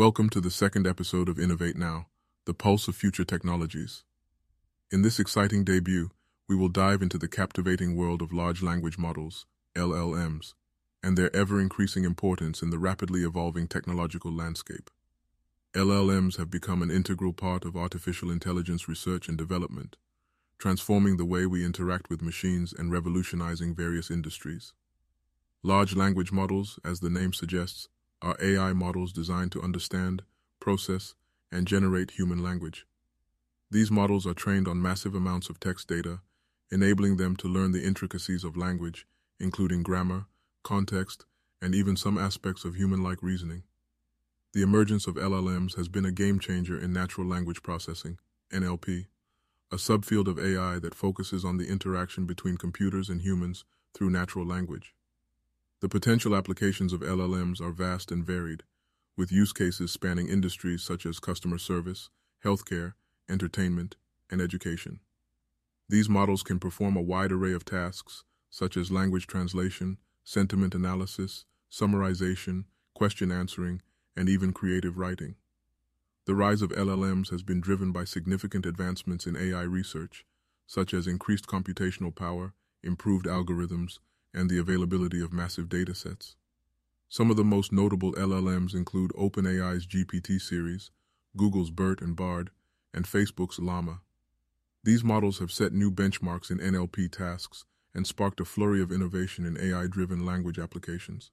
Welcome to the second episode of Innovate Now, the pulse of future technologies. In this exciting debut, we will dive into the captivating world of large language models, LLMs, and their ever-increasing importance in the rapidly evolving technological landscape. LLMs have become an integral part of artificial intelligence research and development, transforming the way we interact with machines and revolutionizing various industries. Large language models, as the name suggests, are AI models designed to understand, process, and generate human language. These models are trained on massive amounts of text data, enabling them to learn the intricacies of language, including grammar, context, and even some aspects of human-like reasoning. The emergence of LLMs has been a game-changer in natural language processing, NLP, a subfield of AI that focuses on the interaction between computers and humans through natural language. The potential applications of LLMs are vast and varied, with use cases spanning industries such as customer service, healthcare, entertainment, and education. These models can perform a wide array of tasks, such as language translation, sentiment analysis, summarization, question answering, and even creative writing. The rise of LLMs has been driven by significant advancements in AI research, such as increased computational power, improved algorithms, and the availability of massive datasets. Some of the most notable LLMs include OpenAI's GPT series, Google's BERT and Bard, and Facebook's Llama. These models have set new benchmarks in NLP tasks and sparked a flurry of innovation in AI-driven language applications.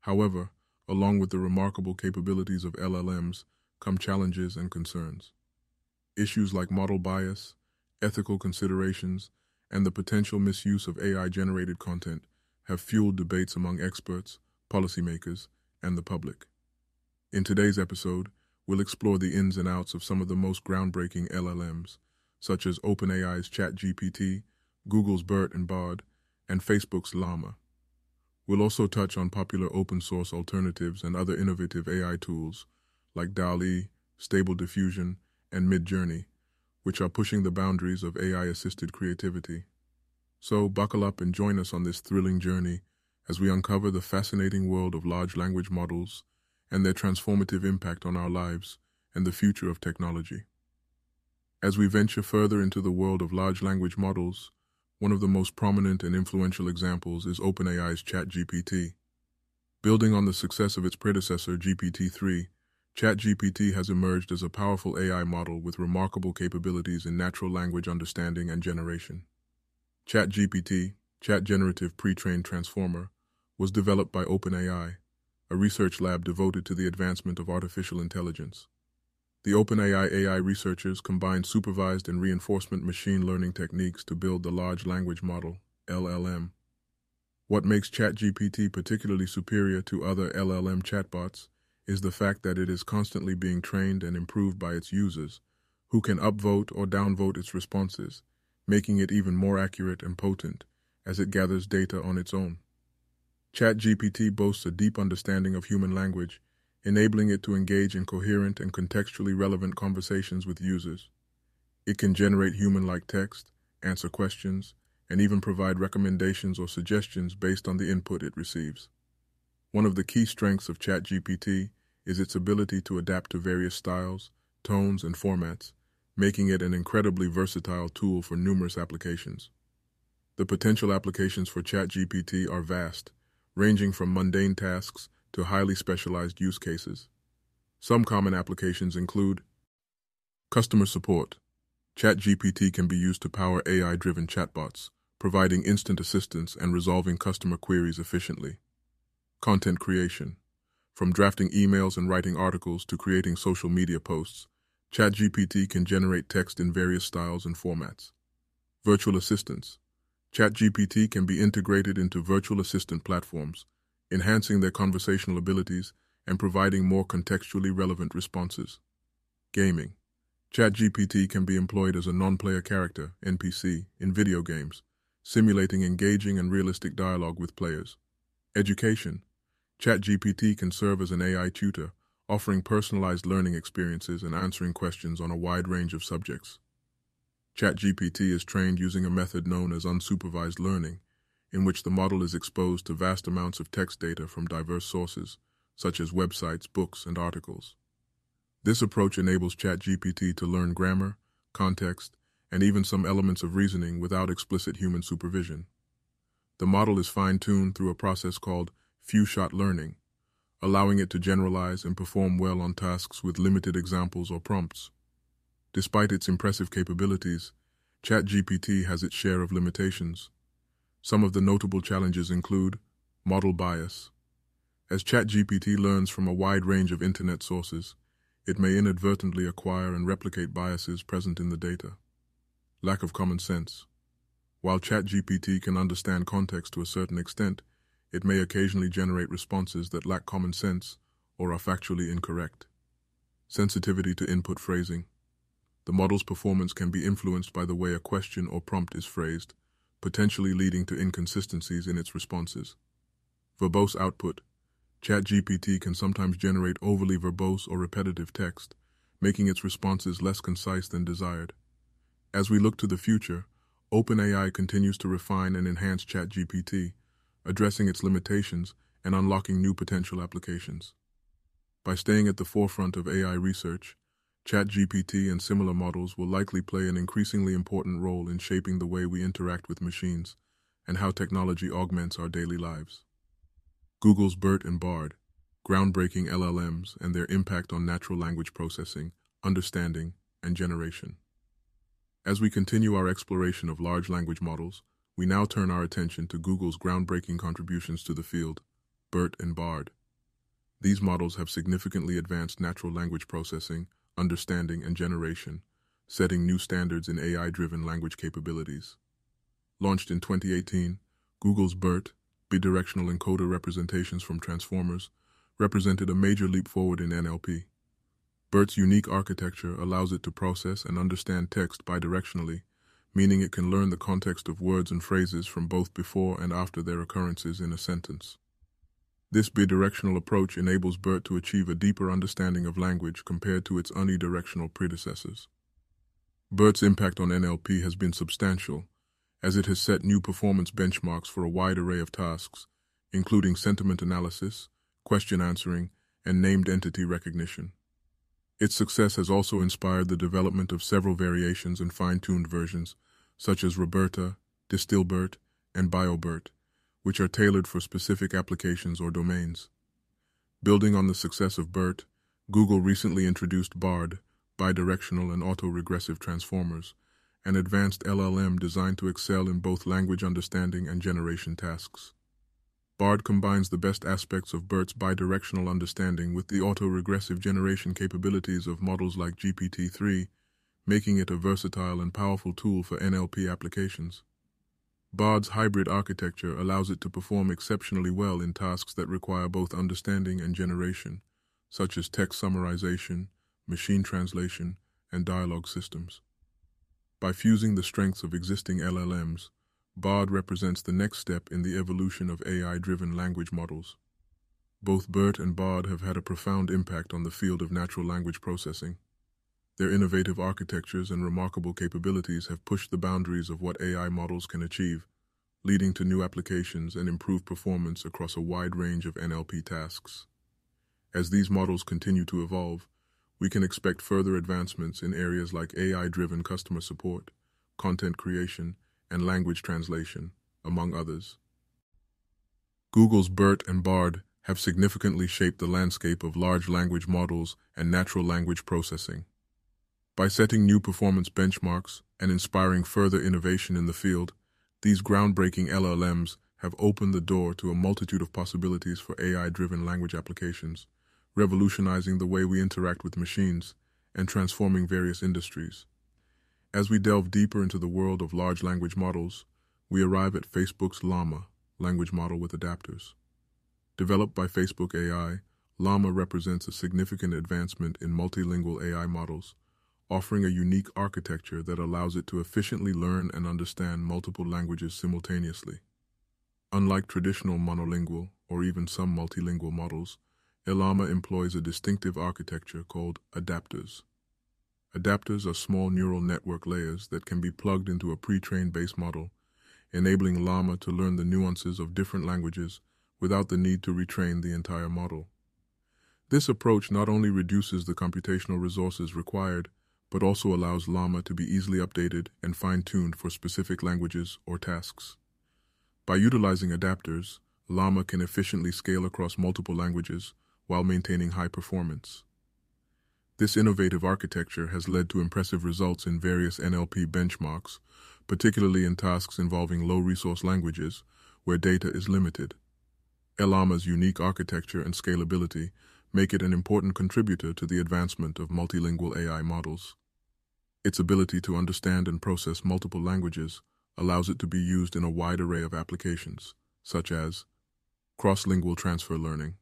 However, along with the remarkable capabilities of LLMs come challenges and concerns. Issues like model bias, ethical considerations, and the potential misuse of AI-generated content have fueled debates among experts, policymakers, and the public. In today's episode, we'll explore the ins and outs of some of the most groundbreaking LLMs, such as OpenAI's ChatGPT, Google's BERT and Bard, and Facebook's Llama. We'll also touch on popular open source alternatives and other innovative AI tools like DALL-E, Stable Diffusion, and Midjourney, which are pushing the boundaries of AI-assisted creativity. So buckle up and join us on this thrilling journey as we uncover the fascinating world of large language models and their transformative impact on our lives and the future of technology. As we venture further into the world of large language models, one of the most prominent and influential examples is OpenAI's ChatGPT. Building on the success of its predecessor, GPT-3, ChatGPT has emerged as a powerful AI model with remarkable capabilities in natural language understanding and generation. ChatGPT, Chat Generative Pre-trained Transformer, was developed by OpenAI, a research lab devoted to the advancement of artificial intelligence. The OpenAI AI researchers combined supervised and reinforcement machine learning techniques to build the Large Language Model, LLM. What makes ChatGPT particularly superior to other LLM chatbots is the fact that it is constantly being trained and improved by its users, who can upvote or downvote its responses, making it even more accurate and potent as it gathers data on its own. ChatGPT boasts a deep understanding of human language enabling it to engage in coherent and contextually relevant conversations with users. It can generate human-like text, answer questions, and even provide recommendations or suggestions based on the input it receives. One of the key strengths of ChatGPT is its ability to adapt to various styles, tones, and formats, making it an incredibly versatile tool for numerous applications. The potential applications for ChatGPT are vast, ranging from mundane tasks to highly specialized use cases. Some common applications include customer support. ChatGPT can be used to power AI-driven chatbots, providing instant assistance and resolving customer queries efficiently. Content creation. From drafting emails and writing articles to creating social media posts, ChatGPT can generate text in various styles and formats. Virtual assistants. ChatGPT can be integrated into virtual assistant platforms, enhancing their conversational abilities and providing more contextually relevant responses. Gaming. ChatGPT can be employed as a non-player character, NPC, in video games, simulating engaging and realistic dialogue with players. Education. ChatGPT can serve as an AI tutor, offering personalized learning experiences and answering questions on a wide range of subjects. ChatGPT is trained using a method known as unsupervised learning, in which the model is exposed to vast amounts of text data from diverse sources, such as websites, books, and articles. This approach enables ChatGPT to learn grammar, context, and even some elements of reasoning without explicit human supervision. The model is fine-tuned through a process called few-shot learning, allowing it to generalize and perform well on tasks with limited examples or prompts. Despite its impressive capabilities, ChatGPT has its share of limitations. Some of the notable challenges include model bias. As ChatGPT learns from a wide range of internet sources, it may inadvertently acquire and replicate biases present in the data. Lack of common sense. While ChatGPT can understand context to a certain extent, it may occasionally generate responses that lack common sense or are factually incorrect. Sensitivity to input phrasing. The model's performance can be influenced by the way a question or prompt is phrased, potentially leading to inconsistencies in its responses. Verbose output. ChatGPT can sometimes generate overly verbose or repetitive text, making its responses less concise than desired. As we look to the future, OpenAI continues to refine and enhance ChatGPT, addressing its limitations and unlocking new potential applications. By staying at the forefront of AI research, ChatGPT and similar models will likely play an increasingly important role in shaping the way we interact with machines and how technology augments our daily lives. Google's BERT and BARD, groundbreaking LLMs and their impact on natural language processing, understanding, and generation. As we continue our exploration of large language models, we now turn our attention to Google's groundbreaking contributions to the field, BERT and BARD. These models have significantly advanced natural language processing, understanding, and generation, setting new standards in AI-driven language capabilities. Launched in 2018, Google's BERT, bidirectional encoder representations from transformers, represented a major leap forward in NLP. BERT's unique architecture allows it to process and understand text bidirectionally, meaning it can learn the context of words and phrases from both before and after their occurrences in a sentence. This bidirectional approach enables BERT to achieve a deeper understanding of language compared to its unidirectional predecessors. BERT's impact on NLP has been substantial, as it has set new performance benchmarks for a wide array of tasks, including sentiment analysis, question answering, and named entity recognition. Its success has also inspired the development of several variations and fine-tuned versions, such as Roberta, Distilbert, and BioBERT, which are tailored for specific applications or domains. Building on the success of BERT, Google recently introduced BARD, bidirectional and autoregressive transformers, an advanced LLM designed to excel in both language understanding and generation tasks. BARD combines the best aspects of BERT's bidirectional understanding with the autoregressive generation capabilities of models like GPT-3, making it a versatile and powerful tool for NLP applications. BARD's hybrid architecture allows it to perform exceptionally well in tasks that require both understanding and generation, such as text summarization, machine translation, and dialogue systems. By fusing the strengths of existing LLMs, BARD represents the next step in the evolution of AI-driven language models. Both BERT and BARD have had a profound impact on the field of natural language processing. Their innovative architectures and remarkable capabilities have pushed the boundaries of what AI models can achieve, leading to new applications and improved performance across a wide range of NLP tasks. As these models continue to evolve, we can expect further advancements in areas like AI-driven customer support, content creation, and language translation, among others. Google's BERT and BARD have significantly shaped the landscape of large language models and natural language processing. By setting new performance benchmarks and inspiring further innovation in the field, these groundbreaking LLMs have opened the door to a multitude of possibilities for AI-driven language applications, revolutionizing the way we interact with machines and transforming various industries. As we delve deeper into the world of large language models, we arrive at Facebook's Llama, language model with adapters. Developed by Facebook AI, Llama represents a significant advancement in multilingual AI models, offering a unique architecture that allows it to efficiently learn and understand multiple languages simultaneously. Unlike traditional monolingual or even some multilingual models, Llama employs a distinctive architecture called adapters. Adapters are small neural network layers that can be plugged into a pre-trained base model, enabling Llama to learn the nuances of different languages without the need to retrain the entire model. This approach not only reduces the computational resources required, but also allows Llama to be easily updated and fine-tuned for specific languages or tasks. By utilizing adapters, Llama can efficiently scale across multiple languages while maintaining high performance. This innovative architecture has led to impressive results in various NLP benchmarks, particularly in tasks involving low-resource languages, where data is limited. Llama's unique architecture and scalability make it an important contributor to the advancement of multilingual AI models. Its ability to understand and process multiple languages allows it to be used in a wide array of applications, such as cross-lingual transfer learning,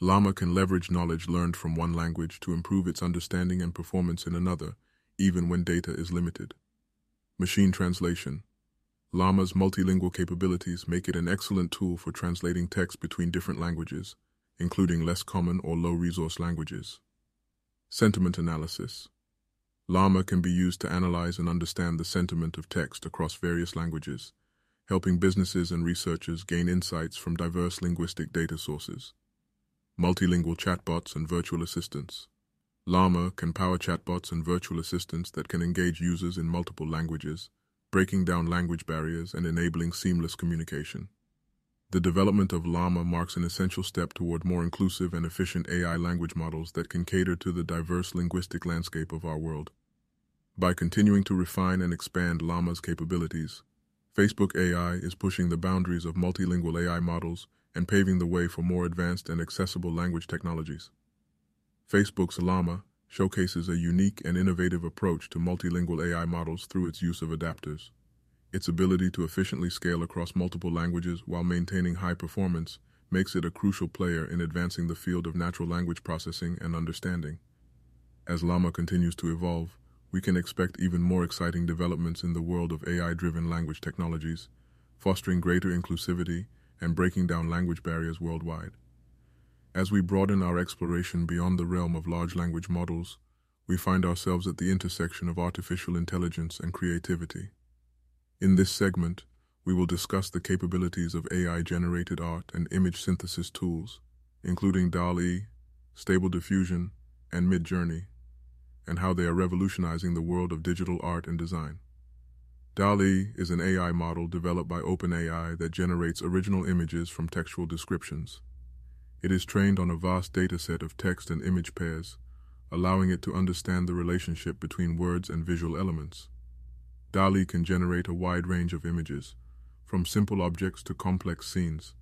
Llama can leverage knowledge learned from one language to improve its understanding and performance in another, even when data is limited. Machine translation. Llama's multilingual capabilities make it an excellent tool for translating text between different languages, including less common or low-resource languages. Sentiment analysis. Llama can be used to analyze and understand the sentiment of text across various languages, helping businesses and researchers gain insights from diverse linguistic data sources multilingual chatbots and virtual assistants. Llama can power chatbots and virtual assistants that can engage users in multiple languages, breaking down language barriers and enabling seamless communication. The development of Llama marks an essential step toward more inclusive and efficient AI language models that can cater to the diverse linguistic landscape of our world. By continuing to refine and expand Llama's capabilities, Facebook AI is pushing the boundaries of multilingual AI models and paving the way for more advanced and accessible language technologies. Facebook's Llama showcases a unique and innovative approach to multilingual AI models through its use of adapters. Its ability to efficiently scale across multiple languages while maintaining high performance makes it a crucial player in advancing the field of natural language processing and understanding. As Llama continues to evolve, we can expect even more exciting developments in the world of AI-driven language technologies, fostering greater inclusivity and breaking down language barriers worldwide. As we broaden our exploration beyond the realm of large language models, we find ourselves at the intersection of artificial intelligence and creativity. In this segment, we will discuss the capabilities of AI-generated art and image synthesis tools, including DALL-E, Stable Diffusion, and Midjourney, and how they are revolutionizing the world of digital art and design. DALL-E is an AI model developed by OpenAI that generates original images from textual descriptions. It is trained on a vast dataset of text and image pairs, allowing it to understand the relationship between words and visual elements. DALL-E can generate a wide range of images, from simple objects to complex scenes,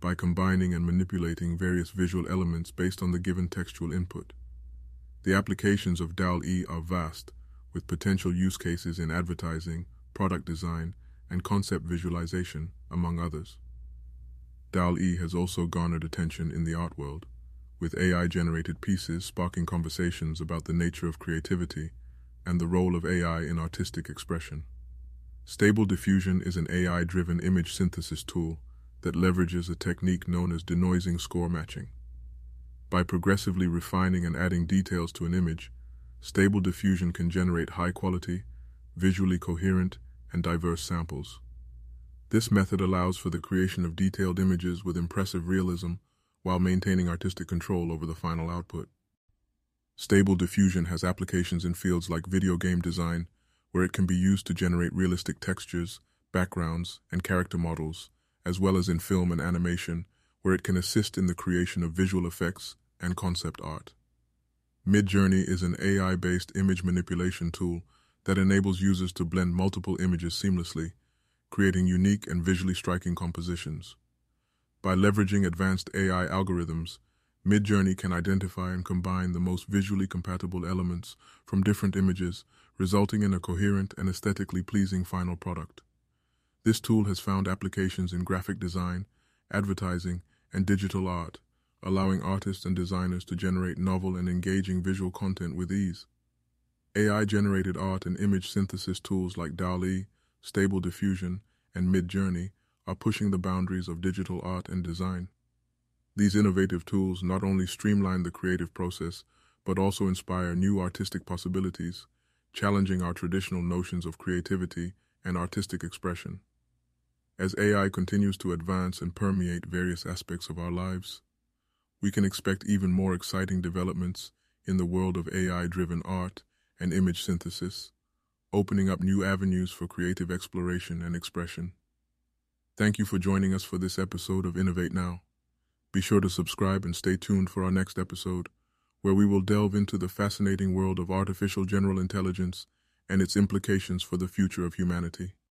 by combining and manipulating various visual elements based on the given textual input. The applications of DALL-E are vast, with potential use cases in advertising, product design, and concept visualization, among others. DALL-E has also garnered attention in the art world, with AI-generated pieces sparking conversations about the nature of creativity and the role of AI in artistic expression. Stable Diffusion is an AI-driven image synthesis tool that leverages a technique known as denoising score matching. By progressively refining and adding details to an image, Stable Diffusion can generate high-quality, visually coherent, and diverse samples. This method allows for the creation of detailed images with impressive realism while maintaining artistic control over the final output. Stable diffusion has applications in fields like video game design, where it can be used to generate realistic textures, backgrounds, and character models, as well as in film and animation, where it can assist in the creation of visual effects and concept art. Midjourney is an AI-based image manipulation tool that enables users to blend multiple images seamlessly, creating unique and visually striking compositions. By leveraging advanced AI algorithms, Midjourney can identify and combine the most visually compatible elements from different images, resulting in a coherent and aesthetically pleasing final product. This tool has found applications in graphic design, advertising, and digital art, allowing artists and designers to generate novel and engaging visual content with ease. AI-generated art and image synthesis tools like DALL-E, Stable Diffusion, and Midjourney are pushing the boundaries of digital art and design. These innovative tools not only streamline the creative process, but also inspire new artistic possibilities, challenging our traditional notions of creativity and artistic expression. As AI continues to advance and permeate various aspects of our lives, we can expect even more exciting developments in the world of AI-driven art and image synthesis, opening up new avenues for creative exploration and expression. Thank you for joining us for this episode of Innovate Now. Be sure to subscribe and stay tuned for our next episode, where we will delve into the fascinating world of artificial general intelligence and its implications for the future of humanity.